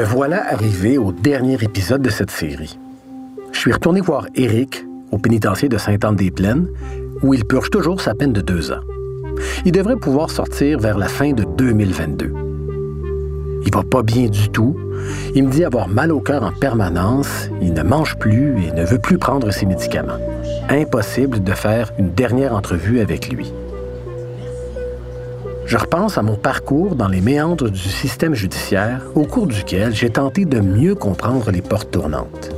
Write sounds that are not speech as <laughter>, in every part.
Me voilà arrivé au dernier épisode de cette série. Je suis retourné voir Eric au pénitencier de Sainte-Anne-des-Plaines, où il purge toujours sa peine de deux ans. Il devrait pouvoir sortir vers la fin de 2022. Il va pas bien du tout. Il me dit avoir mal au cœur en permanence, il ne mange plus et ne veut plus prendre ses médicaments. Impossible de faire une dernière entrevue avec lui. Je repense à mon parcours dans les méandres du système judiciaire au cours duquel j'ai tenté de mieux comprendre les portes tournantes.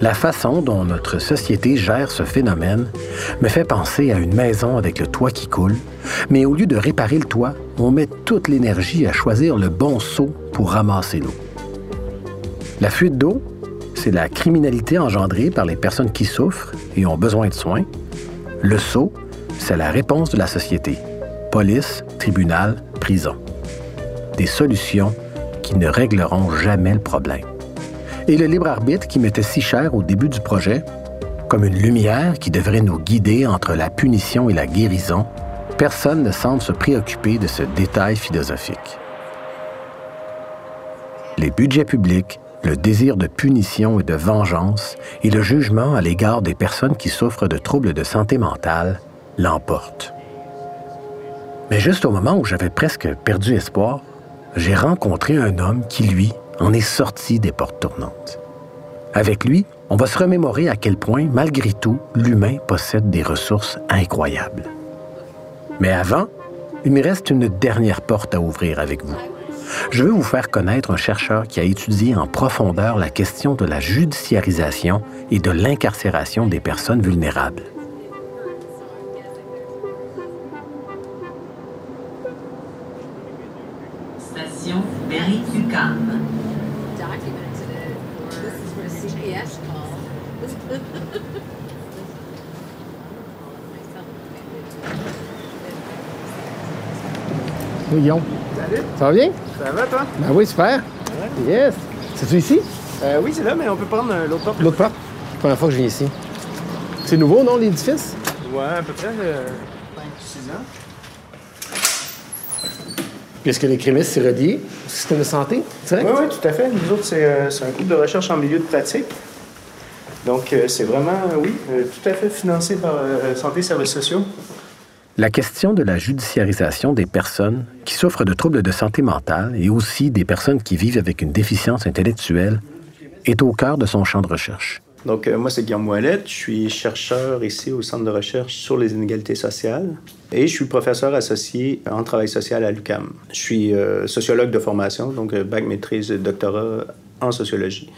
La façon dont notre société gère ce phénomène me fait penser à une maison avec le toit qui coule, mais au lieu de réparer le toit, on met toute l'énergie à choisir le bon seau pour ramasser l'eau. La fuite d'eau, c'est la criminalité engendrée par les personnes qui souffrent et ont besoin de soins. Le seau, c'est la réponse de la société. Police, tribunal, prison. Des solutions qui ne régleront jamais le problème et le libre arbitre qui m'était si cher au début du projet, comme une lumière qui devrait nous guider entre la punition et la guérison, personne ne semble se préoccuper de ce détail philosophique. Les budgets publics, le désir de punition et de vengeance et le jugement à l'égard des personnes qui souffrent de troubles de santé mentale l'emportent. Mais juste au moment où j'avais presque perdu espoir, j'ai rencontré un homme qui, lui, en est sorti des portes tournantes. Avec lui, on va se remémorer à quel point, malgré tout, l'humain possède des ressources incroyables. Mais avant, il me reste une dernière porte à ouvrir avec vous. Je veux vous faire connaître un chercheur qui a étudié en profondeur la question de la judiciarisation et de l'incarcération des personnes vulnérables. Station Berry-UQAM. Oui, Guillaume. Salut, Ça va bien? ça va toi? Ben oui, super. Yes. C'est-tu ici? Euh, oui, c'est là, mais on peut prendre euh, l'autre porte. L'autre part? Première fois que je viens ici. C'est nouveau, non, l'édifice? Ouais, à peu près euh, 6 ans. Puis est-ce que les crémistes, c'est relié au système de santé? direct? Oui, oui, tout à fait. Nous autres, c'est euh, un groupe de recherche en milieu de pratique. Donc, euh, c'est vraiment, euh, oui, euh, tout à fait financé par euh, Santé et Services sociaux. La question de la judiciarisation des personnes qui souffrent de troubles de santé mentale et aussi des personnes qui vivent avec une déficience intellectuelle est au cœur de son champ de recherche. Donc, euh, moi, c'est Guillaume Moellette. Je suis chercheur ici au Centre de recherche sur les inégalités sociales et je suis professeur associé en travail social à l'UCAM. Je suis euh, sociologue de formation, donc euh, bac maîtrise doctorat en sociologie.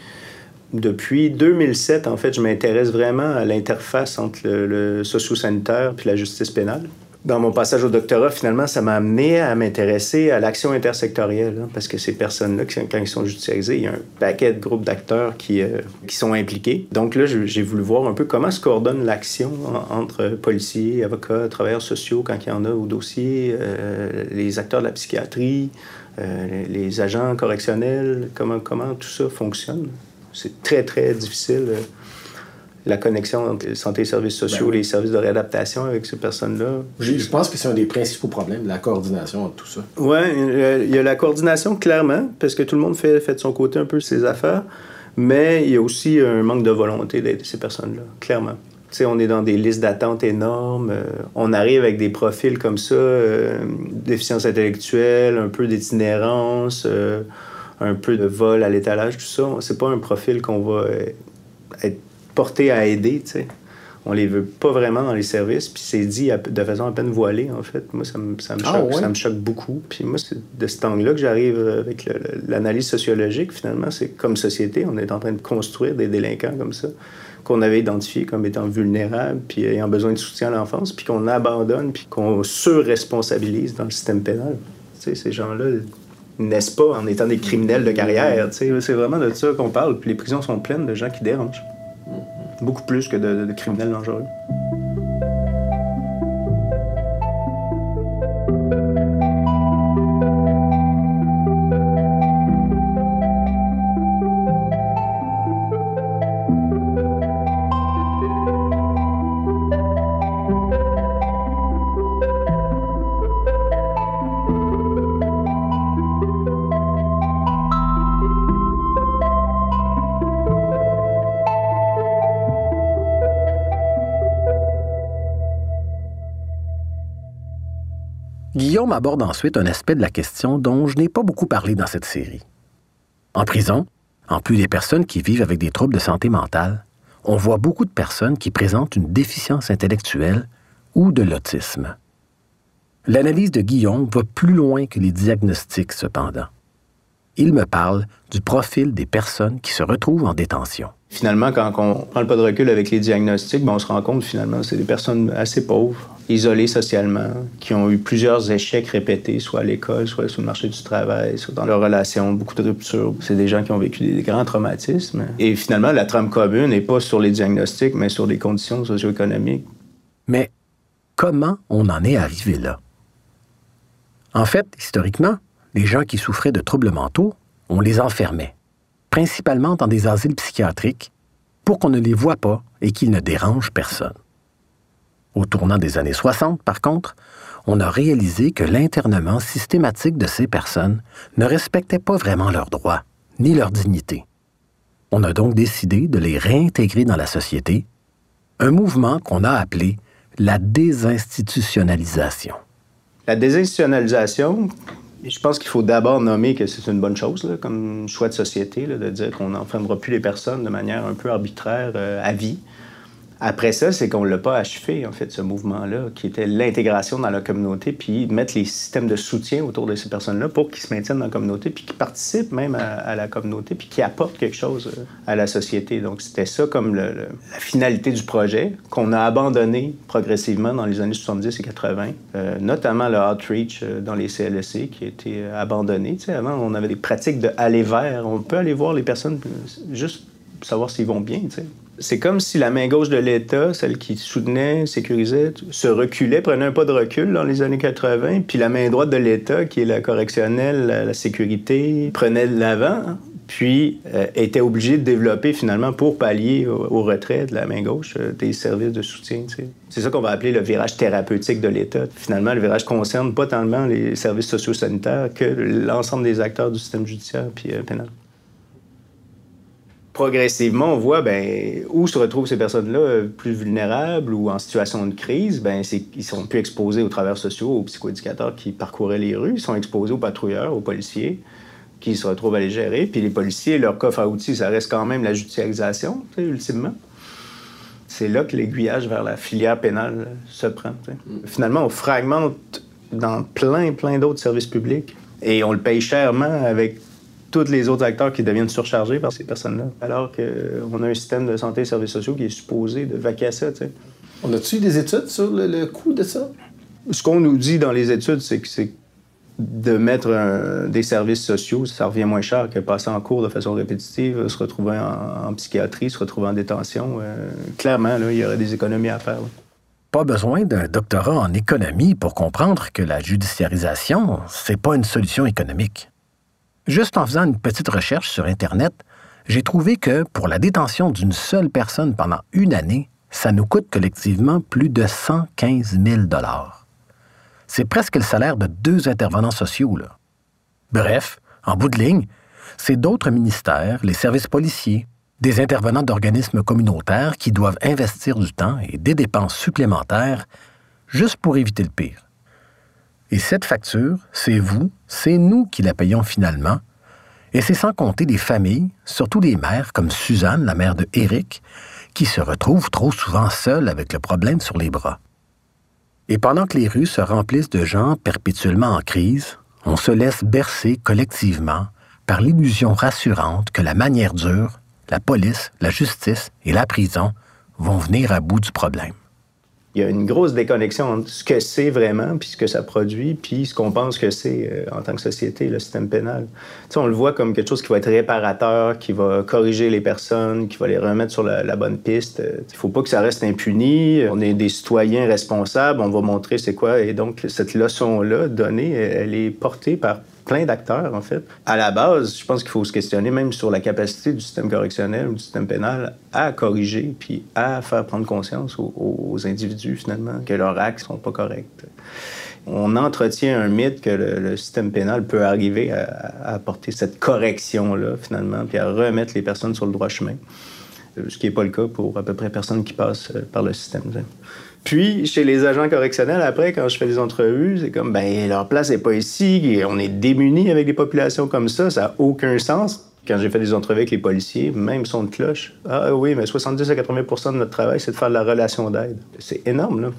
Depuis 2007, en fait, je m'intéresse vraiment à l'interface entre le, le socio-sanitaire puis la justice pénale. Dans mon passage au doctorat, finalement, ça m'a amené à m'intéresser à l'action intersectorielle, hein, parce que ces personnes-là, quand ils sont judiciarisés, il y a un paquet de groupes d'acteurs qui, euh, qui sont impliqués. Donc là, j'ai voulu voir un peu comment se coordonne l'action en- entre policiers, avocats, travailleurs sociaux, quand il y en a au dossier, euh, les acteurs de la psychiatrie, euh, les les agents correctionnels, comment, comment tout ça fonctionne. C'est très, très difficile. Euh, la connexion entre santé et services sociaux, Ben les services de réadaptation avec ces personnes-là. Je pense que c'est un des principaux problèmes, la coordination entre tout ça. Oui, il y a la coordination, clairement, parce que tout le monde fait, fait de son côté un peu ses affaires, mais il y a aussi un manque de volonté d'aider ces personnes-là, clairement. Tu sais, on est dans des listes d'attente énormes. euh, on arrive avec des profils comme ça, euh, déficience intellectuelle, un peu d'itinérance, euh, un peu de vol à l'étalage, tout ça. C'est pas un profil qu'on va euh, être porté à aider, tu sais. On les veut pas vraiment dans les services, puis c'est dit à- de façon à peine voilée, en fait. Moi, ça me, ça me, Ah, choque, ouais? ça me choque beaucoup. Puis moi, c'est de cet angle-là que j'arrive avec le- le- l'analyse sociologique, finalement. C'est comme société, on est en train de construire des délinquants comme ça, qu'on avait identifiés comme étant vulnérables, puis ayant besoin de soutien à l'enfance, puis qu'on abandonne, puis qu'on surresponsabilise dans le système pénal. Tu sais, ces gens-là naissent pas en étant des criminels de carrière. tu sais. C'est vraiment de ça qu'on parle. Puis les prisons sont pleines de gens qui dérangent. Beaucoup plus que de, criminels dangereux. Guillaume aborde ensuite un aspect de la question dont je n'ai pas beaucoup parlé dans cette série. En prison, en plus des personnes qui vivent avec des troubles de santé mentale, on voit beaucoup de personnes qui présentent une déficience intellectuelle ou de l'autisme. L'analyse de Guillaume va plus loin que les diagnostics, cependant. Il me parle du profil des personnes qui se retrouvent en détention. Finalement, quand on prend le pas de recul avec les diagnostics, ben, on se rend compte finalement c'est des personnes assez pauvres, isolées socialement, qui ont eu plusieurs échecs répétés, soit à l'école, soit sur le marché du travail, soit dans leurs relations, beaucoup de ruptures. C'est des gens qui ont vécu des grands traumatismes. Et finalement, la trame commune n'est pas sur les diagnostics, mais sur les conditions socio-économiques. Mais comment on en est arrivé là? En fait, historiquement, les gens qui souffraient de troubles mentaux, on les enfermait, principalement dans des asiles psychiatriques, pour qu'on ne les voie pas et qu'ils ne dérangent personne. Au tournant des années 60, par contre, on a réalisé que l'internement systématique de ces personnes ne respectait pas vraiment leurs droits, ni leur dignité. On a donc décidé de les réintégrer dans la société, un mouvement qu'on a appelé la désinstitutionnalisation. La désinstitutionnalisation, je pense qu'il faut d'abord nommer que c'est une bonne chose comme choix de société, de dire qu'on n'enfermera plus les personnes de manière un peu arbitraire euh, à vie. Après ça, c'est qu'on ne l'a pas achevé, en fait, ce mouvement-là, qui était l'intégration dans la communauté, puis mettre les systèmes de soutien autour de ces personnes-là pour qu'ils se maintiennent dans la communauté, puis qu'ils participent même à, la communauté, puis qu'ils apportent quelque chose euh, à la société. Donc, c'était ça comme la finalité du projet, qu'on a abandonné progressivement dans les années 70 et 80, euh, notamment le outreach euh, dans les CLSC qui a été abandonné. Tu sais, avant, on avait des pratiques de vers. On peut aller voir les personnes juste savoir s'ils vont bien, tu sais c'est comme si la main gauche de l'État, celle qui soutenait, sécurisait, se reculait, prenait un pas de recul dans les années 80, puis la main droite de l'État, qui est la correctionnelle, la, sécurité, prenait de l'avant, puis euh, était obligée de développer finalement pour pallier au, retrait de la main gauche euh, des services de soutien. C'est ça qu'on va appeler le virage thérapeutique de l'État. Finalement, le virage concerne pas tellement les services socio-sanitaires que l'ensemble des acteurs du système judiciaire puis euh, pénal progressivement, on voit ben, où se retrouvent ces personnes-là plus vulnérables ou en situation de crise. Ben, ils sont plus exposés aux travailleurs sociaux, aux psychoéducateurs qui parcouraient les rues. Ils sont exposés aux patrouilleurs, aux policiers qui se retrouvent à les gérer. Puis les policiers, leur coffre à outils, ça reste quand même la judiciarisation, ultimement. C'est là que l'aiguillage vers la filière pénale se prend. Mm. Finalement, on fragmente dans plein, plein d'autres services publics et on le paye chèrement avec tous les autres acteurs qui deviennent surchargés par ces personnes-là. Alors qu'on a un système de santé et services sociaux qui est supposé de vaquer à ça. On a-tu des études sur le, coût de ça? Ce qu'on nous dit dans les études, c'est que c'est de mettre des services sociaux, ça revient moins cher que passer en cours de façon répétitive, se retrouver en, psychiatrie, se retrouver en détention. Euh, clairement, là, il y aurait des économies à faire. Pas besoin d'un doctorat en économie pour comprendre que la judiciarisation, c'est pas une solution économique. Juste en faisant une petite recherche sur Internet, j'ai trouvé que pour la détention d'une seule personne pendant une année, ça nous coûte collectivement plus de 115 000 C'est presque le salaire de deux intervenants sociaux. Bref, en bout de ligne, c'est d'autres ministères, les services policiers, des intervenants d'organismes communautaires qui doivent investir du temps et des dépenses supplémentaires juste pour éviter le pire. Et cette facture, c'est vous, c'est nous qui la payons finalement. Et c'est sans compter des familles, surtout les mères comme Suzanne, la mère de Eric, qui se retrouvent trop souvent seules avec le problème sur les bras. Et pendant que les rues se remplissent de gens perpétuellement en crise, on se laisse bercer collectivement par l'illusion rassurante que la manière dure, la police, la justice et la prison vont venir à bout du problème il y a une grosse déconnexion entre ce que c'est vraiment, puis ce que ça produit, puis ce qu'on pense que c'est euh, en tant que société, le système pénal. sais, on le voit comme quelque chose qui va être réparateur, qui va corriger les personnes, qui va les remettre sur la, bonne piste. Il ne faut pas que ça reste impuni. On est des citoyens responsables, on va montrer c'est quoi. Et donc, cette leçon-là donnée, elle est portée par plein d'acteurs, en fait. À la base, je pense qu'il faut se questionner même sur la capacité du système correctionnel ou du système pénal à corriger puis à faire prendre conscience aux, individus, finalement, que leurs actes sont pas corrects. On entretient un mythe que le, système pénal peut arriver à, apporter cette correction-là, finalement, puis à remettre les personnes sur le droit chemin. Euh, ce qui n'est pas le cas pour à peu près personne qui passe euh, par le système. Puis, chez les agents correctionnels, après, quand je fais des entrevues, c'est comme, ben, leur place n'est pas ici, on est démunis avec des populations comme ça, ça n'a aucun sens. Quand j'ai fait des entrevues avec les policiers, même son de cloche, ah oui, mais 70 à 80% de notre travail, c'est de faire de la relation d'aide. C'est énorme, là.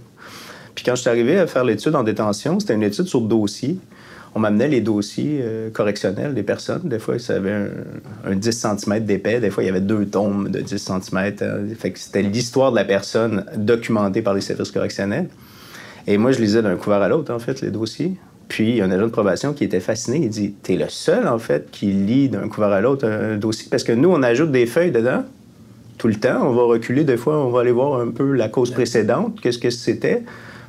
Puis quand je suis arrivé à faire l'étude en détention, c'était une étude sur dossier on m'amenait les dossiers euh, correctionnels des personnes. Des fois, ça avait un, 10 cm d'épais. Des fois, il y avait deux tomes de 10 cm. Fait que c'était l'histoire de la personne documentée par les services correctionnels. Et moi, je lisais d'un couvert à l'autre, en fait, les dossiers. Puis, il y a un agent de probation qui était fasciné. Il dit T'es le seul, en fait, qui lit d'un couvert à l'autre un dossier. Parce que nous, on ajoute des feuilles dedans tout le temps. On va reculer, des fois, on va aller voir un peu la cause précédente, qu'est-ce que c'était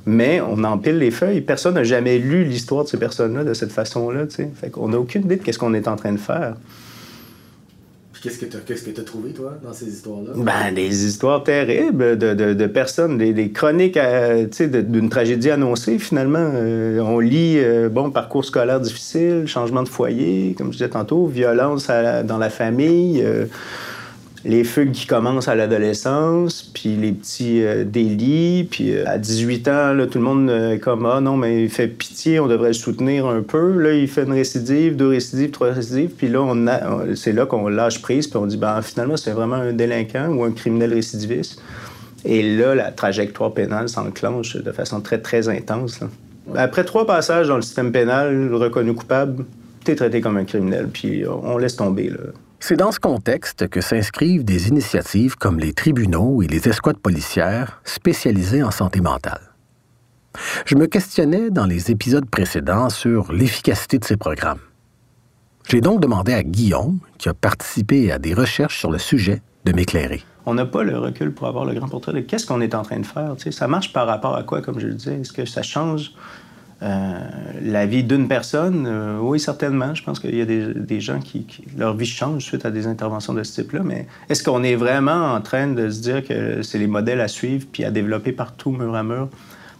mais on empile les feuilles. Personne n'a jamais lu l'histoire de ces personnes-là de cette façon-là. Fait qu'on n'a aucune idée de ce qu'on est en train de faire. Qu'est-ce que tu as, trouvé, toi, dans ces histoires-là? Ben, des histoires terribles de, de, de personnes, des, des chroniques euh, d'une tragédie annoncée, finalement. Euh, on lit, euh, bon, parcours scolaire difficile, changement de foyer, comme je disais tantôt, violence dans la famille les fugues qui commencent à l'adolescence, puis les petits euh, délits, puis euh, à 18 ans, tout le monde euh, est comme Ah non, mais il fait pitié, on devrait le soutenir un peu. Là, il fait une récidive, deux récidives, trois récidives, puis là, on c'est là qu'on lâche prise, puis on dit ben, finalement, c'est vraiment un délinquant ou un criminel récidiviste. Et là, la trajectoire pénale s'enclenche de façon très, très intense. Après trois passages dans le système pénal, reconnu coupable, tu es traité comme un criminel, puis on laisse tomber. C'est dans ce contexte que s'inscrivent des initiatives comme les tribunaux et les escouades policières spécialisées en santé mentale. Je me questionnais dans les épisodes précédents sur l'efficacité de ces programmes. J'ai donc demandé à Guillaume, qui a participé à des recherches sur le sujet, de m'éclairer. On n'a pas le recul pour avoir le grand portrait de qu'est-ce qu'on est en train de faire. Ça marche par rapport à quoi, comme je le disais? Est-ce que ça change euh, la vie d'une personne, euh, oui, certainement. Je pense qu'il y a des, gens qui, leur vie change suite à des interventions de ce type-là. Mais est-ce qu'on est vraiment en train de se dire que c'est les modèles à suivre puis à développer partout, mur à mur,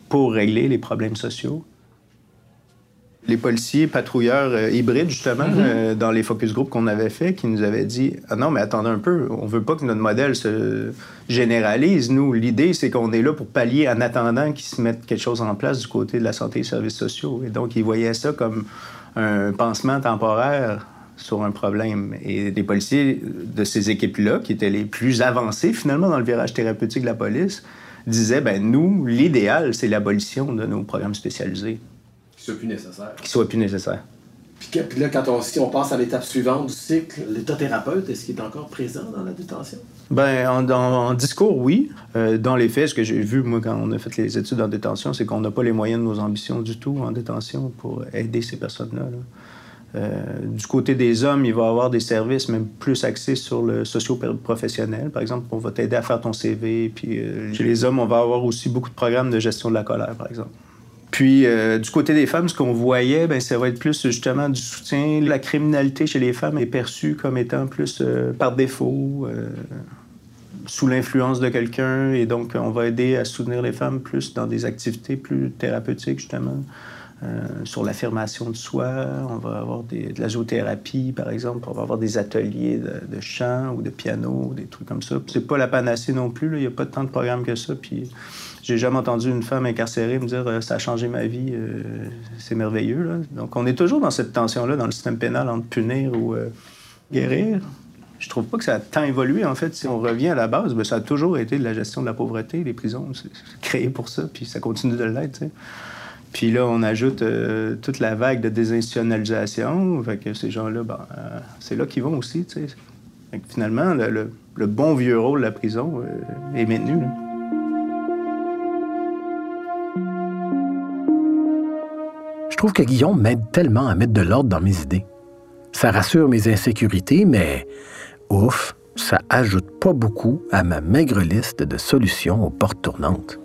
pour régler les problèmes sociaux? Les policiers patrouilleurs euh, hybrides, justement, mhm. euh, dans les focus group qu'on avait fait, qui nous avaient dit Ah non, mais attendez un peu, on veut pas que notre modèle se généralise. Nous, l'idée, c'est qu'on est là pour pallier en attendant qu'ils se mettent quelque chose en place du côté de la santé et des services sociaux. Et donc, ils voyaient ça comme un pansement temporaire sur un problème. Et les policiers de ces équipes-là, qui étaient les plus avancés finalement dans le virage thérapeutique de la police, disaient ben nous, l'idéal, c'est l'abolition de nos programmes spécialisés soit plus nécessaire. Qui soit plus nécessaire. Puis, là, quand on, si on passe à l'étape suivante du cycle, l'état thérapeute, est-ce qu'il est encore présent dans la détention? Ben, en, discours, oui. Euh, dans les faits, ce que j'ai vu, moi, quand on a fait les études en détention, c'est qu'on n'a pas les moyens de nos ambitions du tout en détention pour aider ces personnes-là. Euh, du côté des hommes, il va y avoir des services même plus axés sur le socio-professionnel. Par exemple, on va t'aider à faire ton CV. Puis euh, chez les hommes, on va avoir aussi beaucoup de programmes de gestion de la colère, par exemple. Puis, euh, du côté des femmes, ce qu'on voyait, ben, ça va être plus justement du soutien. La criminalité chez les femmes est perçue comme étant plus euh, par défaut, euh, sous l'influence de quelqu'un. Et donc, on va aider à soutenir les femmes plus dans des activités plus thérapeutiques, justement. sur l'affirmation de soi, on va avoir de la zoothérapie, par exemple, on va avoir des ateliers de, chant ou de piano, des trucs comme ça. C'est pas la panacée non plus, il n'y a pas tant de programmes que ça. Puis j'ai jamais entendu une femme incarcérée me dire euh, ça a changé ma vie, euh, c'est merveilleux. Donc on est toujours dans cette tension-là dans le système pénal entre punir ou euh, guérir. Je trouve pas que ça a tant évolué en fait. Si on revient à la base, ben, ça a toujours été de la gestion de la pauvreté. Les prisons, c'est créé pour ça, puis ça continue de l'être. Puis là, on ajoute toute la vague de désinstitutionnalisation. Fait que ces gens-là, ben, c'est là qu'ils vont aussi. finalement, le, bon vieux rôle de la prison est maintenu. Je trouve que Guillaume m'aide tellement à mettre de l'ordre dans mes idées. Ça rassure mes insécurités, mais ouf, ça ajoute pas beaucoup à ma maigre liste de solutions aux portes tournantes.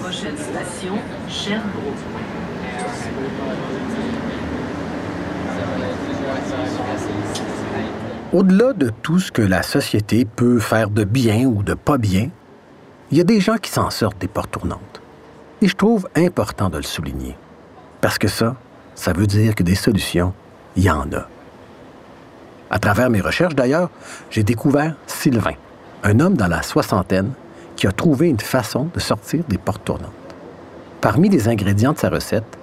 Prochaine station, Sherbrooke. Au-delà de tout ce que la société peut faire de bien ou de pas bien, il y a des gens qui s'en sortent des portes tournantes. Et je trouve important de le souligner. Parce que ça, ça veut dire que des solutions, il y en a. À travers mes recherches, d'ailleurs, j'ai découvert Sylvain, un homme dans la soixantaine qui a trouvé une façon de sortir des portes tournantes. Parmi les ingrédients de sa recette,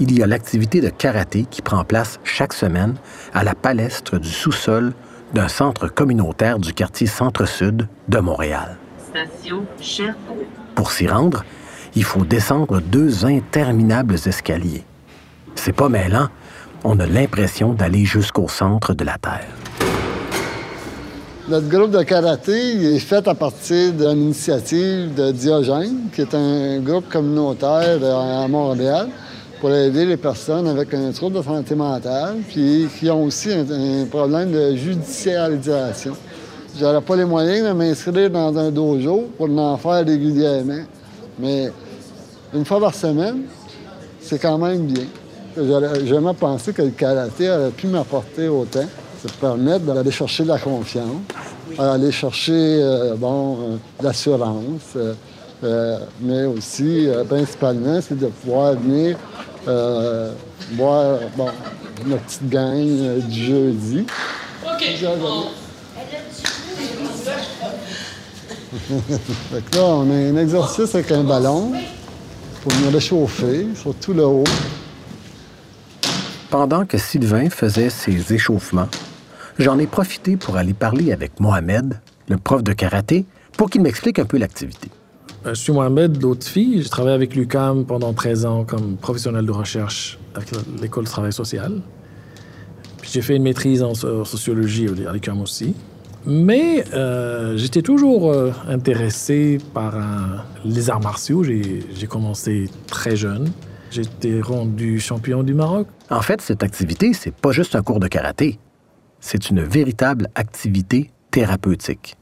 il y a l'activité de karaté qui prend place chaque semaine à la palestre du sous-sol d'un centre communautaire du quartier Centre-Sud de Montréal. Station Sherbrooke. Pour s'y rendre, il faut descendre deux interminables escaliers. C'est pas mêlant, on a l'impression d'aller jusqu'au centre de la Terre. Notre groupe de karaté est fait à partir d'une initiative de Diogène, qui est un groupe communautaire à Montréal pour aider les personnes avec un trouble de santé mentale, puis qui ont aussi un, problème de judiciarisation. J'aurais pas les moyens de m'inscrire dans un dojo pour en faire régulièrement, mais une fois par semaine, c'est quand même bien. J'aurais jamais pensé que le karaté aurait pu m'apporter autant. Ça me permettre d'aller chercher de la confiance, aller chercher, euh, bon, euh, l'assurance, euh, mais aussi, principalement, c'est de pouvoir venir euh, boire, bon, notre petite gang euh, du jeudi. <laughs> Fait que là, on a un exercice avec un ballon pour venir réchauffer sur tout le haut. Pendant que Sylvain faisait ses échauffements, j'en ai profité pour aller parler avec Mohamed, le prof de karaté, pour qu'il m'explique un peu l'activité. Euh, Je suis Mohamed Lotfi. J'ai travaillé avec l'UCAM pendant 13 ans comme professionnel de recherche avec l'école de travail social. Puis j'ai fait une maîtrise en so- sociologie à l'UCAM aussi. Mais euh, j'étais toujours euh, intéressé par euh, les arts martiaux. J'ai commencé très jeune. J'étais rendu champion du Maroc. En fait, cette activité, c'est pas juste un cours de karaté. C'est une véritable activité thérapeutique.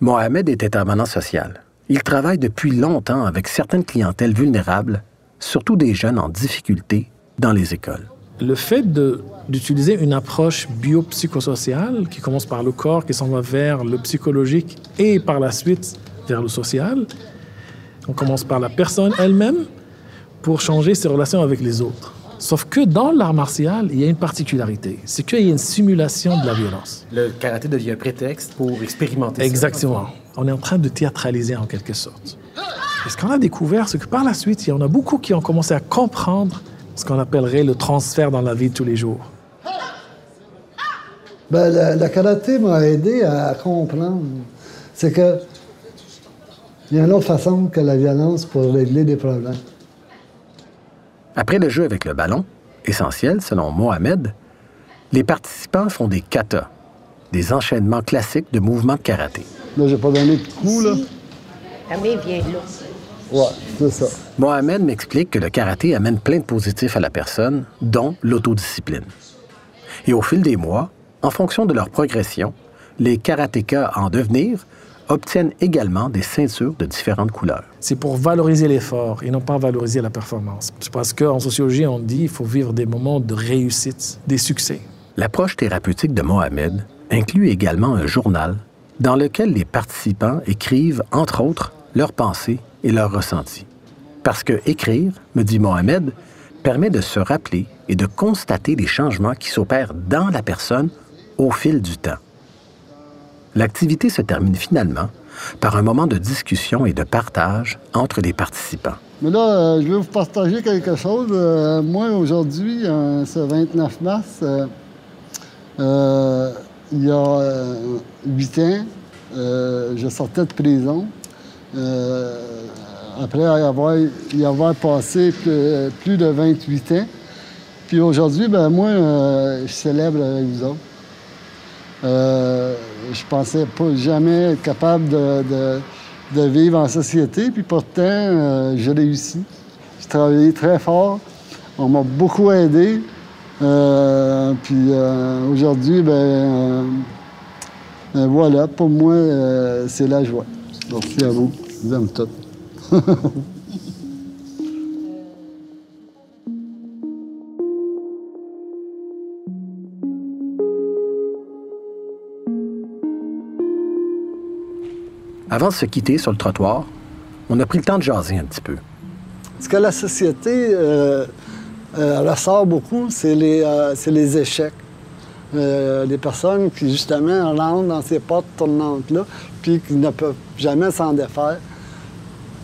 Mohamed est intervenant social. Il travaille depuis longtemps avec certaines clientèles vulnérables, surtout des jeunes en difficulté dans les écoles. Le fait de- d'utiliser une approche biopsychosociale qui commence par le corps, qui s'en va vers le psychologique et par la suite vers le social, on commence par la personne elle-même pour changer ses relations avec les autres. Sauf que dans l'art martial, il y a une particularité, c'est qu'il y a une simulation de la violence. Le karaté devient un prétexte pour expérimenter ça. On est en train de théâtraliser en quelque sorte. Et ce qu'on a découvert, c'est que par la suite, il y en a beaucoup qui ont commencé à comprendre ce qu'on appellerait le transfert dans la vie de tous les jours. Ben, le, le karaté m'a aidé à comprendre. C'est que il y a une autre façon que la violence pour régler des problèmes. Après le jeu avec le ballon, essentiel selon Mohamed, les participants font des katas, des enchaînements classiques de mouvements de karaté. Là, j'ai pas donné de coup, là. Ta main vient là. Ouais, c'est ça. Mohamed m'explique que le karaté amène plein de positifs à la personne, dont l'autodiscipline. Et au fil des mois, en fonction de leur progression, les karatékas en devenir obtiennent également des ceintures de différentes couleurs. C'est pour valoriser l'effort et non pas valoriser la performance. C'est parce qu'en sociologie, on dit qu'il faut vivre des moments de réussite, des succès. L'approche thérapeutique de Mohamed inclut également un journal dans lequel les participants écrivent, entre autres, leurs pensées et leurs ressentis. Parce que écrire, me dit Mohamed, permet de se rappeler et de constater les changements qui s'opèrent dans la personne au fil du temps. L'activité se termine finalement par un moment de discussion et de partage entre les participants. Mais là, euh, je vais vous partager quelque chose. Euh, moi, aujourd'hui, euh, ce 29 mars, euh, il y a euh, huit ans, euh, je sortais de prison. Euh, après y avoir, y avoir passé plus, de 28 ans. Puis aujourd'hui, ben moi, je célèbre avec vous autres. Je pensais pas jamais être capable de, de- vivre en société, puis pourtant, euh, j'ai réussi. J'ai travaillé très fort. On m'a beaucoup aidé. Euh, puis euh, aujourd'hui, ben, euh, voilà, pour moi, c'est la joie. Merci à vous. Je vous aime tous. <laughs> Avant de se quitter sur le trottoir, on a pris le temps de jaser un petit peu. Ce que la société euh, euh, ressort beaucoup, c'est les, euh, c'est les échecs. euh, des personnes qui, justement, rentrent dans ces portes tournantes-là, puis qui ne peuvent jamais s'en défaire.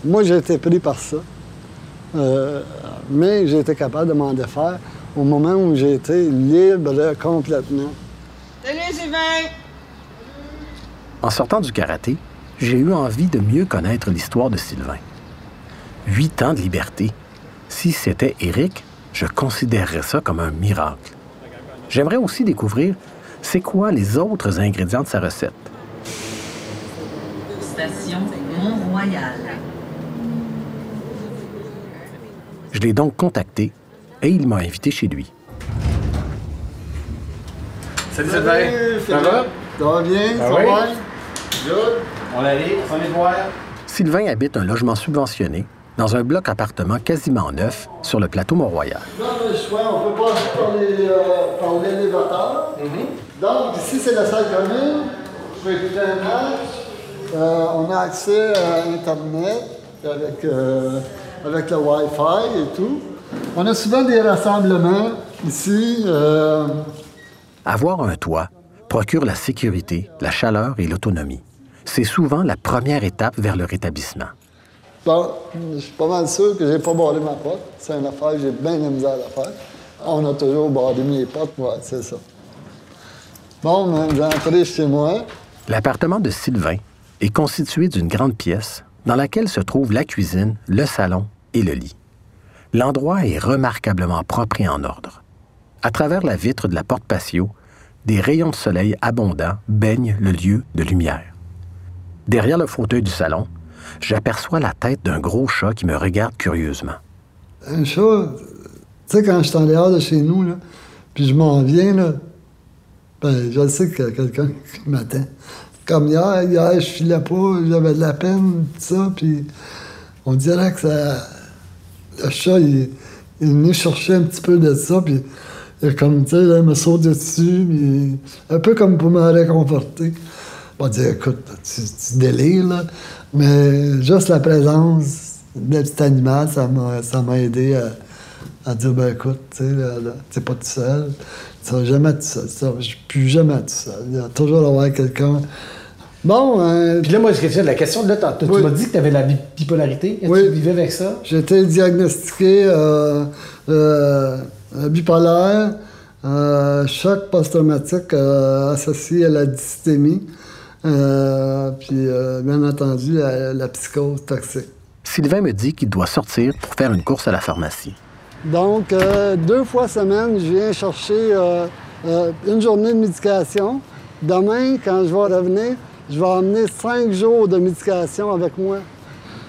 Moi, j'ai été pris par ça. Euh, mais j'ai été capable de m'en défaire au moment où j'ai été libre complètement. Salut, Sylvain! En sortant du karaté, j'ai eu envie de mieux connaître l'histoire de Sylvain. Huit ans de liberté. Si c'était Éric, je considérerais ça comme un miracle. J'aimerais aussi découvrir c'est quoi les autres ingrédients de sa recette? Station Mont-Royal. Je l'ai donc contacté et il m'a invité chez lui. Salut Sylvain! Ça va? Ça va bien? Ah ça oui? va? Good. On arrive, on est voir. Sylvain habite un logement subventionné dans un bloc appartement quasiment neuf sur le plateau Mont-Royal. A le choix, on peut passer par les, euh, par l'élévateur. Donc, ici, c'est la salle commune. Je peux écouter un match. Euh, on a accès à Internet avec, euh, avec le Wi-Fi et tout. On a souvent des rassemblements ici. euh, Avoir un toit procure la sécurité, la chaleur et l'autonomie. C'est souvent la première étape vers le rétablissement. Bon, je suis pas mal sûr que j'ai pas barré ma porte. C'est une affaire que j'ai bien de à faire. On a toujours barré mes portes, ouais, c'est ça. Bon, entré chez moi. L'appartement de Sylvain est constitué d'une grande pièce dans laquelle se trouvent la cuisine, le salon et le lit. L'endroit est remarquablement propre et en ordre. À travers la vitre de la porte patio, des rayons de soleil abondants baignent le lieu de lumière. Derrière le fauteuil du salon, j'aperçois la tête d'un gros chat qui me regarde curieusement. Un chat, tu sais, quand je suis en dehors de chez nous, là, puis je m'en viens, là, ben, je sais qu'il y a quelqu'un <laughs> qui m'attend. Comme hier, hier, je filais pas, j'avais de la peine, tout ça, puis on dirait que ça... Le chat, il, il est chercher un petit peu de ça, puis il, comme, tu sais, il me saute dessus, puis un peu comme pour me réconforter. On dire, écoute, tu, tu délires, là, mais juste la présence d'un petit animal, ça m'a, ça m'a aidé à, à dire, ben écoute, tu sais, pas tout seul, tu seras jamais tout seul, tu seras plus jamais tout seul. Il y a toujours avoir quelqu'un. Bon, euh, Puis là, moi, que tu la question, là, t'as- tu Oui. m'as dit que tu avais la bi- bipolarité. Est-ce que Oui. tu vivais avec ça? j'ai été diagnostiqué euh, euh, bipolaire, choc post-traumatique associé à la dystémie, euh, puis euh, bien entendu la, la psychose toxique. Sylvain me dit qu'il doit sortir pour faire une course à la pharmacie. Donc, euh, deux fois semaine, je viens chercher une journée de médication. Demain, quand je vais revenir, je vais emmener cinq jours de médication avec moi.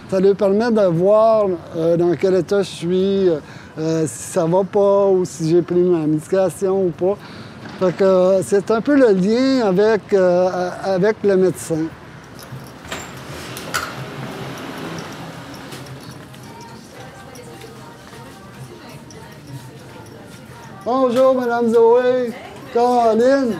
Ça lui permet de voir dans quel état je suis, si ça va pas ou si j'ai pris ma médication ou pas. Euh, c'est un peu le lien avec, euh, avec le médecin. Bonjour, Madame Zoé. Caroline.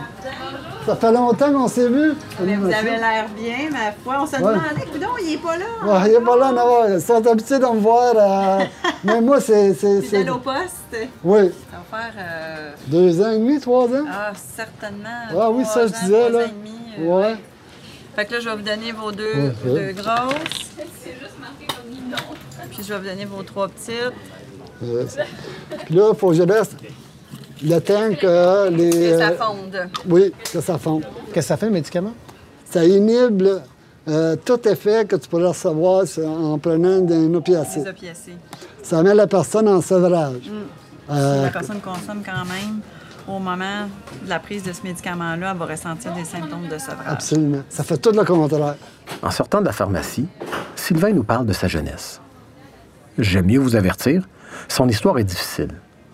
Ça fait longtemps qu'on s'est vus. Mais vous avez l'air bien, ma foi. On se demandait, coudonc, il est pas là. Ouais, il n'est pas là, non. Ils sont habitués de me voir. euh, <laughs> Mais moi, c'est. c'est- c'est- Fidèle au poste. Oui. Ça va faire, euh, Deux ans et demi, trois ans? ah, certainement. Ah oui, ça, je disais, trois là. ans et demi, euh, Ouais. Fait que là, je vais vous donner vos deux, Ouais, vos ouais. deux grosses. <laughs> Puis je vais vous donner vos trois petites. Puis là, il faut que je reste le temps que les. Que ça euh, fonde. Oui, que ça fonde. Qu'est-ce que ça fait, le médicament? Ça inhibe euh, tout effet que tu pourrais recevoir en prenant un opiacé. Les opiacés. Ça met la personne en sevrage. Si Euh, la personne consomme quand même, au moment de la prise de ce médicament-là, elle va ressentir des symptômes de sevrage. absolument. Ça fait tout le contraire. En sortant de la pharmacie, Sylvain nous parle de sa jeunesse. J'aime mieux vous avertir, son histoire est difficile.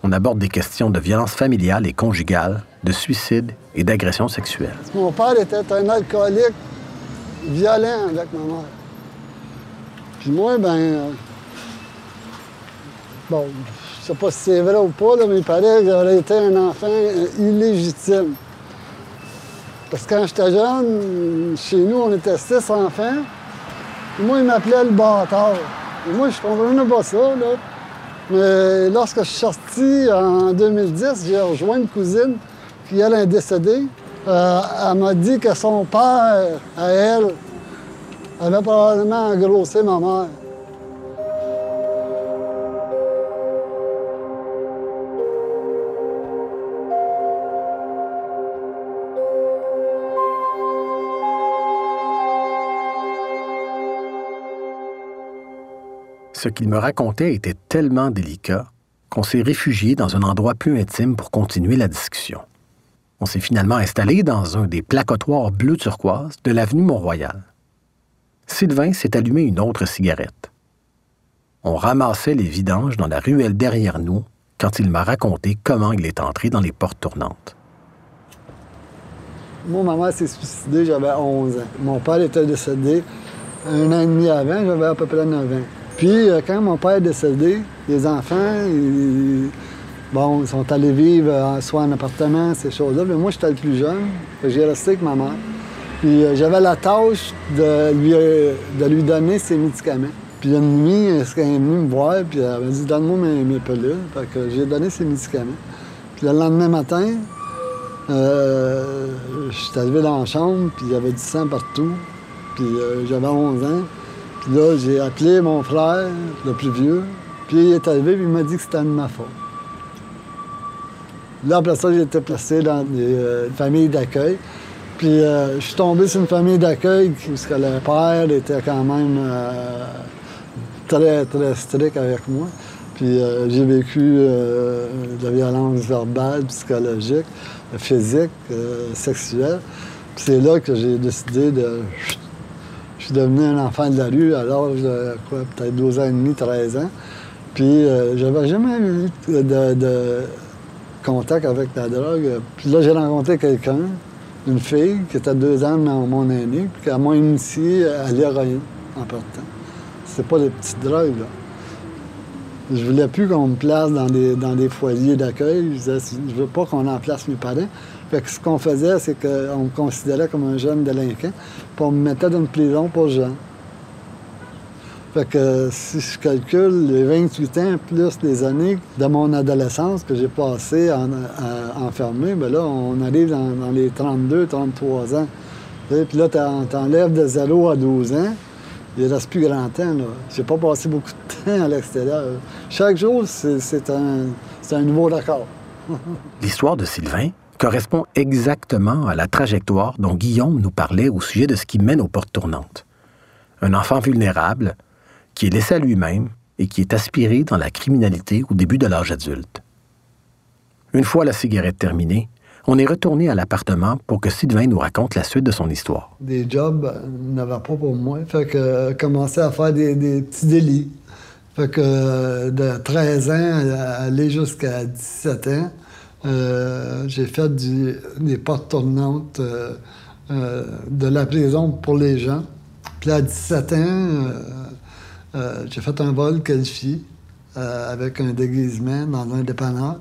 On aborde des questions de violence familiale et conjugale, de suicide et d'agression sexuelle. Mon père était un alcoolique violent avec ma mère. Puis moi, ben. euh, bon, je sais pas si c'est vrai ou pas, là, mais il paraît que j'aurais été un enfant euh, illégitime. Parce que quand j'étais jeune, chez nous, on était six enfants. Puis moi, il m'appelait le bâtard. Et moi, je comprenais pas ça, là. Mais lorsque je suis sorti en 2010, j'ai rejoint une cousine qu'elle est décédée, euh, elle m'a dit que son père, à elle, avait probablement engrossé ma mère. Ce qu'il me racontait était tellement délicat qu'on s'est réfugié dans un endroit plus intime pour continuer la discussion. On s'est finalement installé dans un des placotoirs bleu turquoise de l'avenue Mont-Royal. Sylvain s'est allumé une autre cigarette. On ramassait les vidanges dans la ruelle derrière nous quand il m'a raconté comment il est entré dans les portes tournantes. Moi, ma mère s'est suicidée, j'avais 11 ans. Mon père était décédé un an et demi avant, j'avais à peu près 9 ans. Puis, euh, quand mon père est décédé, les enfants, ils, bon, ils sont allés vivre euh, soit en appartement, ces choses-là. Mais moi, j'étais le plus jeune. J'ai resté avec ma mère. Puis, euh, j'avais la tâche de lui, de lui donner ses médicaments. Puis, une nuit, elle est venue me voir, puis elle m'a dit Donne-moi mes, mes pilules. Fait que j'ai donné ses médicaments. Puis, le lendemain matin, je suis arrivé dans la chambre, puis il y avait du sang partout. Puis j'avais 11 ans. Là, j'ai appelé mon frère, le plus vieux. Puis il est arrivé, puis il m'a dit que c'était de ma faute. Là, après ça, j'ai été placé dans des euh, familles d'accueil. Puis euh, je suis tombé sur une famille d'accueil parce que le père était quand même euh, très, très strict avec moi. Puis j'ai vécu de la violence verbale, psychologique, physique, sexuelle. Puis c'est là que j'ai décidé de... Suis devenu un enfant de la rue à l'âge de quoi, peut-être 12 ans et demi, 13 ans. Puis euh, j'avais jamais eu de, contact avec la drogue. Puis là, j'ai rencontré quelqu'un, une fille qui était deux ans mon, mon aînée, puis qui m'a initié à l'héroïne en partant. C'est pas des petites drogues, là. Je voulais plus qu'on me place dans des, dans des foyers d'accueil. Je disais, je veux pas qu'on en place mes parents. Fait que ce qu'on faisait, c'est qu'on me considérait comme un jeune délinquant, puis on me mettait dans une prison pour jeunes. Fait que si je calcule les 28 ans plus les années de mon adolescence que j'ai passé en, à- enfermé, ben là, on arrive dans, les 32, 33 ans. Puis là, t'en- t'enlèves de 0 à 12 ans, il reste plus grand temps. là. J'ai pas passé beaucoup de temps à l'extérieur. Chaque jour, c'est un nouveau record. <laughs> L'histoire de Sylvain correspond exactement à la trajectoire dont Guillaume nous parlait au sujet de ce qui mène aux portes tournantes. Un enfant vulnérable qui est laissé à lui-même et qui est aspiré dans la criminalité au début de l'âge adulte. Une fois la cigarette terminée, on est retourné à l'appartement pour que Sylvain nous raconte la suite de son histoire. Des jobs, il n'y avait pas pour moi. Fait que euh, à faire des, petits délits. Fait que euh, de 13 ans à aller jusqu'à 17 ans, j'ai fait des portes tournantes euh, euh, de la prison pour les gens. Puis à 17 ans, euh, euh, j'ai fait un vol qualifié euh, avec un déguisement dans un dépanneur.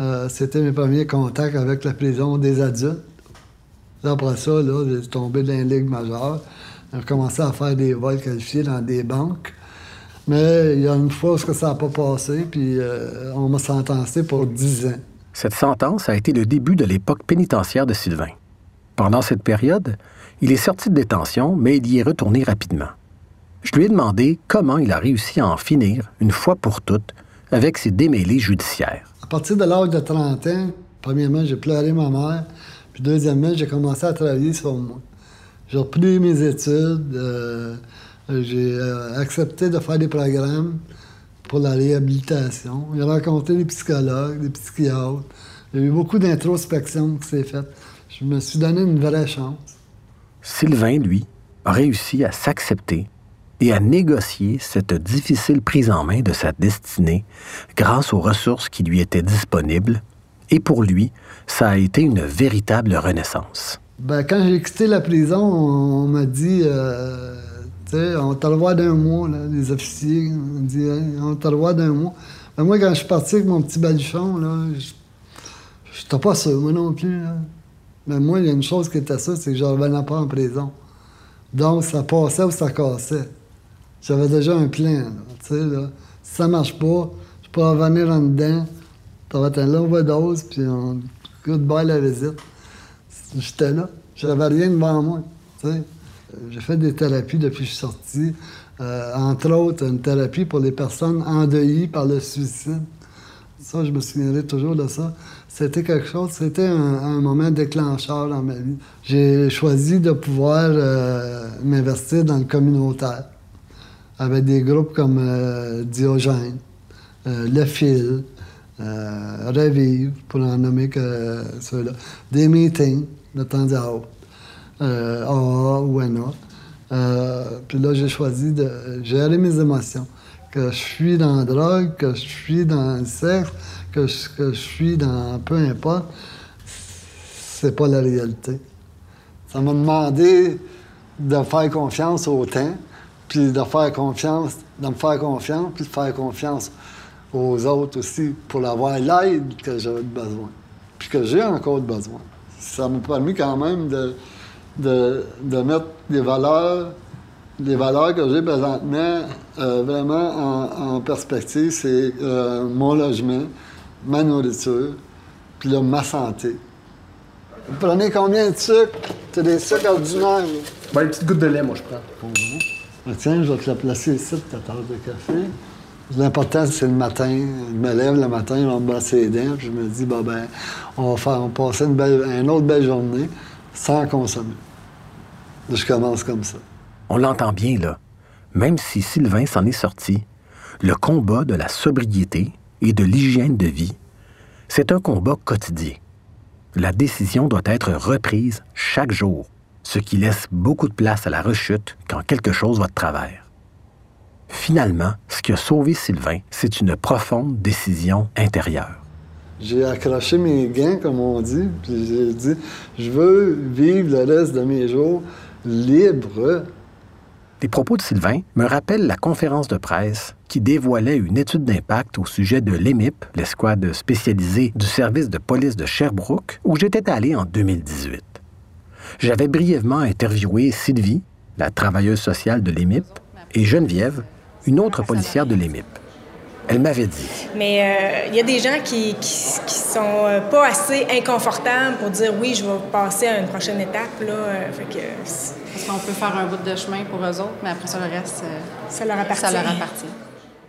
Euh, C'était mes premiers contacts avec la prison des adultes. Après ça, là, j'ai tombé dans les ligues majeures. J'ai commencé à faire des vols qualifiés dans des banques. Mais il y a une fois où ça n'a pas passé, puis euh, on m'a sentencé pour 10 ans. Cette sentence a été le début de l'époque pénitentiaire de Sylvain. Pendant cette période, il est sorti de détention, mais il y est retourné rapidement. Je lui ai demandé comment il a réussi à en finir, une fois pour toutes, avec ses démêlés judiciaires. À partir de l'âge de 30 ans, premièrement, j'ai pleuré ma mère. Puis deuxièmement, j'ai commencé à travailler sur moi. J'ai repris mes études. euh, j'ai euh, accepté de faire des programmes pour la réhabilitation. J'ai rencontré des psychologues, des psychiatres. Il y a eu beaucoup d'introspection qui s'est faite. Je me suis donné une vraie chance. Sylvain, lui, a réussi à s'accepter et à négocier cette difficile prise en main de sa destinée grâce aux ressources qui lui étaient disponibles. Et pour lui, ça a été une véritable renaissance. Ben, quand j'ai quitté la prison, on, on m'a dit, euh, on te revoit d'un mois, les officiers. On dit, on te revoit d'un mois. Ben, moi, quand je suis parti avec mon petit baluchon, là, je j'étais pas sûr, moi non plus. Mais moi, il y a une chose qui était sûre, c'est que je revenais pas en prison. Donc, ça passait ou ça cassait. J'avais déjà un plan, tu sais, là. Si ça marche pas, je peux revenir en dedans, ça va être un overdose, puis on goodbye la visite. J'étais là. J'avais rien devant moi. J'ai fait des thérapies depuis que je suis sorti. Euh, entre autres, une thérapie pour les personnes endeuillées par le suicide. Ça, je me souviendrai toujours de ça. C'était quelque chose, c'était un, moment déclencheur dans ma vie. J'ai choisi de pouvoir euh, m'investir dans le communautaire avec des groupes comme euh, Diogène, Le Fil, Revive, pour en nommer que ceux-là, des meetings de temps à autre, euh, AA ou NA. Euh, puis là, j'ai choisi de gérer mes émotions. Que je suis dans la drogue, que je suis dans le sexe, que je, que je suis dans peu importe, c'est pas la réalité. Ça m'a demandé de faire confiance au temps, puis de faire confiance, de me faire confiance, puis de faire confiance aux autres aussi pour avoir l'aide que j'avais besoin, puis que j'ai encore besoin. Ça m'a permis quand même de, de, de mettre des valeurs, les valeurs que j'ai présentement euh, vraiment en, en perspective, c'est euh, mon logement, ma nourriture, puis là, ma santé. Vous prenez combien de sucre? C'est des sucres ordinaires. Ben, une petite goutte de lait, moi, je prends. Pour vous. Ah, tiens, je vais te la placer ici, ta tasse de café. L'important, c'est le matin. Je me lève le matin, je vais me brosser les dents, puis je me dis, bon, ben, on va, faire, on va passer une, belle, une autre belle journée sans consommer. Je commence comme ça. On l'entend bien, là. Même si Sylvain s'en est sorti, le combat de la sobriété et de l'hygiène de vie, c'est un combat quotidien. La décision doit être reprise chaque jour, ce qui laisse beaucoup de place à la rechute quand quelque chose va de travers. Finalement, ce qui a sauvé Sylvain, c'est une profonde décision intérieure. J'ai accroché mes gants, comme on dit, puis j'ai dit, je veux vivre le reste de mes jours libre. Les propos de Sylvain me rappellent la conférence de presse qui dévoilait une étude d'impact au sujet de l'EMIP, l'escouade spécialisée du service de police de Sherbrooke, où j'étais allé en 2018. J'avais brièvement interviewé Sylvie, la travailleuse sociale de l'EMIP, et Geneviève, une autre policière de l'EMIP. Elle m'avait dit Mais euh, il y a des gens qui, qui, qui sont euh, pas assez inconfortables pour dire oui, je vais passer à une prochaine étape. Là, Euh, fait que c- Parce qu'on peut faire un bout de chemin pour eux autres, mais après ça, le reste, euh, ça leur appartient. ça leur appartient.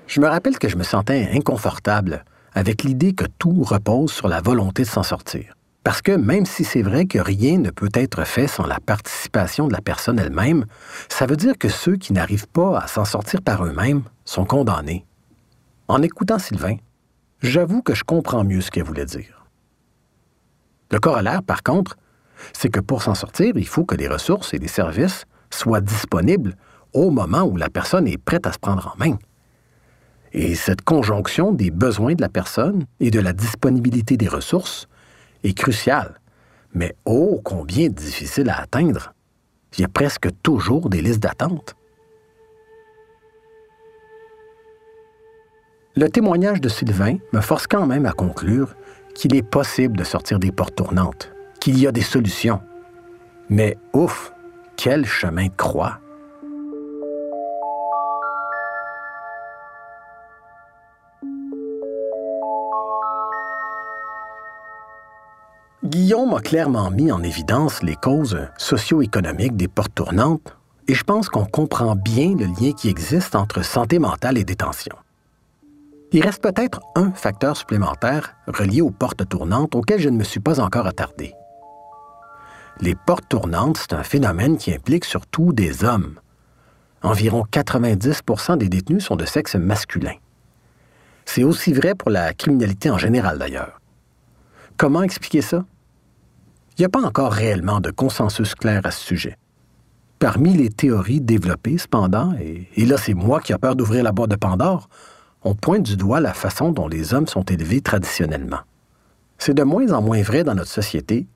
Je me rappelle que je me sentais inconfortable avec l'idée que tout repose sur la volonté de s'en sortir. Parce que même si c'est vrai que rien ne peut être fait sans la participation de la personne elle-même, ça veut dire que ceux qui n'arrivent pas à s'en sortir par eux-mêmes sont condamnés. En écoutant Sylvain, j'avoue que je comprends mieux ce qu'elle voulait dire. Le corollaire, par contre, c'est que pour s'en sortir, il faut que les ressources et les services soient disponibles au moment où la personne est prête à se prendre en main. Et cette conjonction des besoins de la personne et de la disponibilité des ressources est cruciale, mais ô combien difficile à atteindre. Il y a presque toujours des listes d'attente. Le témoignage de Sylvain me force quand même à conclure qu'il est possible de sortir des portes tournantes, qu'il y a des solutions. Mais ouf, quel chemin de croix! Guillaume a clairement mis en évidence les causes socio-économiques des portes tournantes et je pense qu'on comprend bien le lien qui existe entre santé mentale et détention. Il reste peut-être un facteur supplémentaire relié aux portes tournantes auquel je ne me suis pas encore attardé. Les portes tournantes, c'est un phénomène qui implique surtout des hommes. Environ 90% des détenus sont de sexe masculin. C'est aussi vrai pour la criminalité en général d'ailleurs. Comment expliquer ça? Il n'y a pas encore réellement de consensus clair à ce sujet. Parmi les théories développées, cependant, et, et là c'est moi qui ai peur d'ouvrir la boîte de Pandore, on pointe du doigt la façon dont les hommes sont élevés traditionnellement. C'est de moins en moins vrai dans notre société,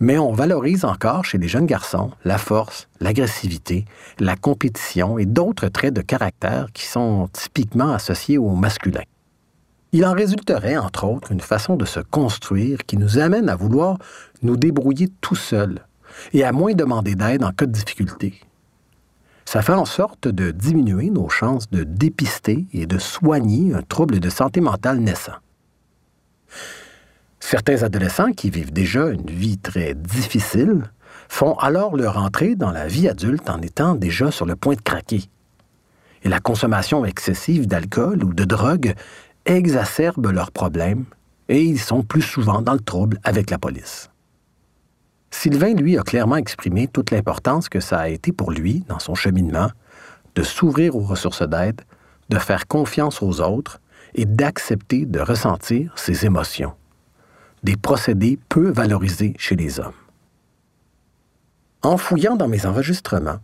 mais on valorise encore chez les jeunes garçons la force, l'agressivité, la compétition et d'autres traits de caractère qui sont typiquement associés au masculin. Il en résulterait, entre autres, une façon de se construire qui nous amène à vouloir nous débrouiller tout seuls et à moins demander d'aide en cas de difficulté. Ça fait en sorte de diminuer nos chances de dépister et de soigner un trouble de santé mentale naissant. Certains adolescents qui vivent déjà une vie très difficile font alors leur entrée dans la vie adulte en étant déjà sur le point de craquer. Et la consommation excessive d'alcool ou de drogue exacerbe leurs problèmes et ils sont plus souvent dans le trouble avec la police. Sylvain, lui, a clairement exprimé toute l'importance que ça a été pour lui, dans son cheminement, de s'ouvrir aux ressources d'aide, de faire confiance aux autres et d'accepter de ressentir ses émotions. Des procédés peu valorisés chez les hommes. En fouillant dans mes enregistrements,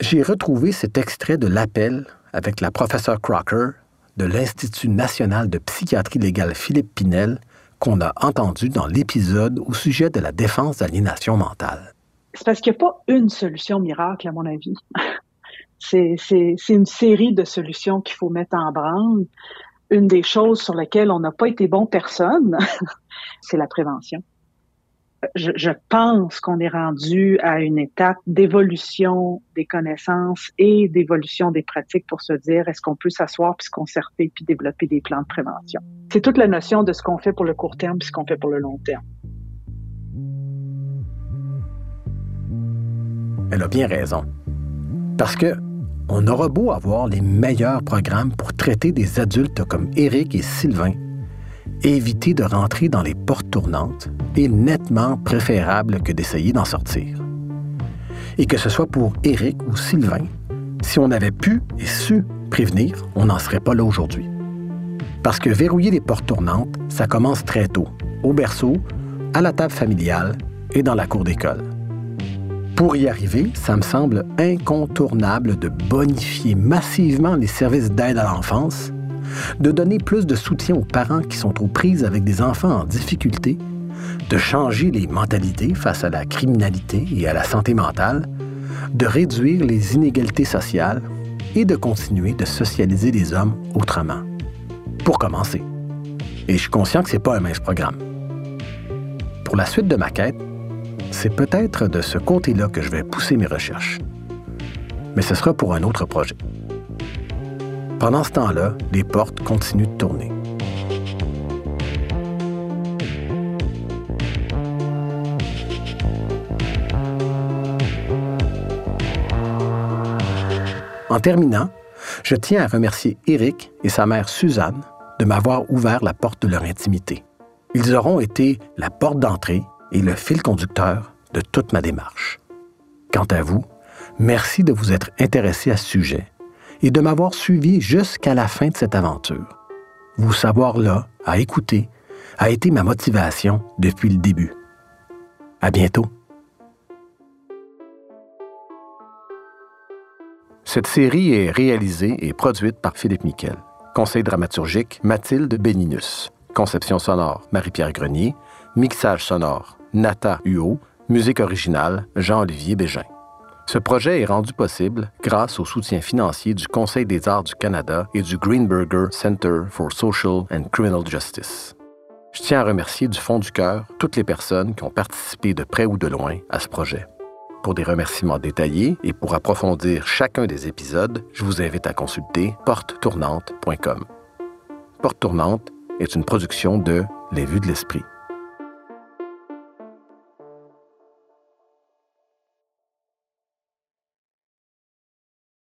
j'ai retrouvé cet extrait de l'appel avec la professeure Crocker de l'Institut national de psychiatrie légale Philippe Pinel qu'on a entendu dans l'épisode au sujet de la défense d'aliénation mentale. C'est parce qu'il n'y a pas une solution miracle, à mon avis. <laughs> C'est une série de solutions qu'il faut mettre en branle. Une des choses sur lesquelles on n'a pas été bon personne, <laughs> c'est la prévention je, pense qu'on est rendu à une étape d'évolution des connaissances et d'évolution des pratiques pour se dire est-ce qu'on peut s'asseoir puis se concerter puis développer des plans de prévention. C'est toute la notion de ce qu'on fait pour le court terme puis ce qu'on fait pour le long terme. Elle a bien raison. Parce que on aura beau avoir les meilleurs programmes pour traiter des adultes comme Eric et Sylvain éviter de rentrer dans les portes tournantes est nettement préférable que d'essayer d'en sortir. Et que ce soit pour Éric ou Sylvain, si on avait pu et su prévenir, on n'en serait pas là aujourd'hui. Parce que verrouiller les portes tournantes, ça commence très tôt, au berceau, à la table familiale et dans la cour d'école. Pour y arriver, ça me semble incontournable de bonifier massivement les services d'aide à l'enfance de donner plus de soutien aux parents qui sont aux prises avec des enfants en difficulté, de changer les mentalités face à la criminalité et à la santé mentale, de réduire les inégalités sociales et de continuer de socialiser les hommes autrement. Pour commencer. Et je suis conscient que ce n'est pas un mince programme. Pour la suite de ma quête, c'est peut-être de ce côté-là que je vais pousser mes recherches. Mais ce sera pour un autre projet. Pendant ce temps-là, les portes continuent de tourner. En terminant, je tiens à remercier Eric et sa mère Suzanne de m'avoir ouvert la porte de leur intimité. Ils auront été la porte d'entrée et le fil conducteur de toute ma démarche. Quant à vous, merci de vous être intéressé à ce sujet et de m'avoir suivi jusqu'à la fin de cette aventure. Vous savoir là, à écouter, a été ma motivation depuis le début. À bientôt. Cette série est réalisée et produite par Philippe Miquel. Conseil dramaturgique, Mathilde Béninus. Conception sonore, Marie-Pierre Grenier. Mixage sonore, Nata Huot. Musique originale, Jean-Olivier Bégin. Ce projet est rendu possible grâce au soutien financier du Conseil des arts du Canada et du Greenberger Center for Social and Criminal Justice. Je tiens à remercier du fond du cœur toutes les personnes qui ont participé de près ou de loin à ce projet. Pour des remerciements détaillés et pour approfondir chacun des épisodes, je vous invite à consulter portetournante.com. Porte Tournante est une production de Les Vues de l'Esprit.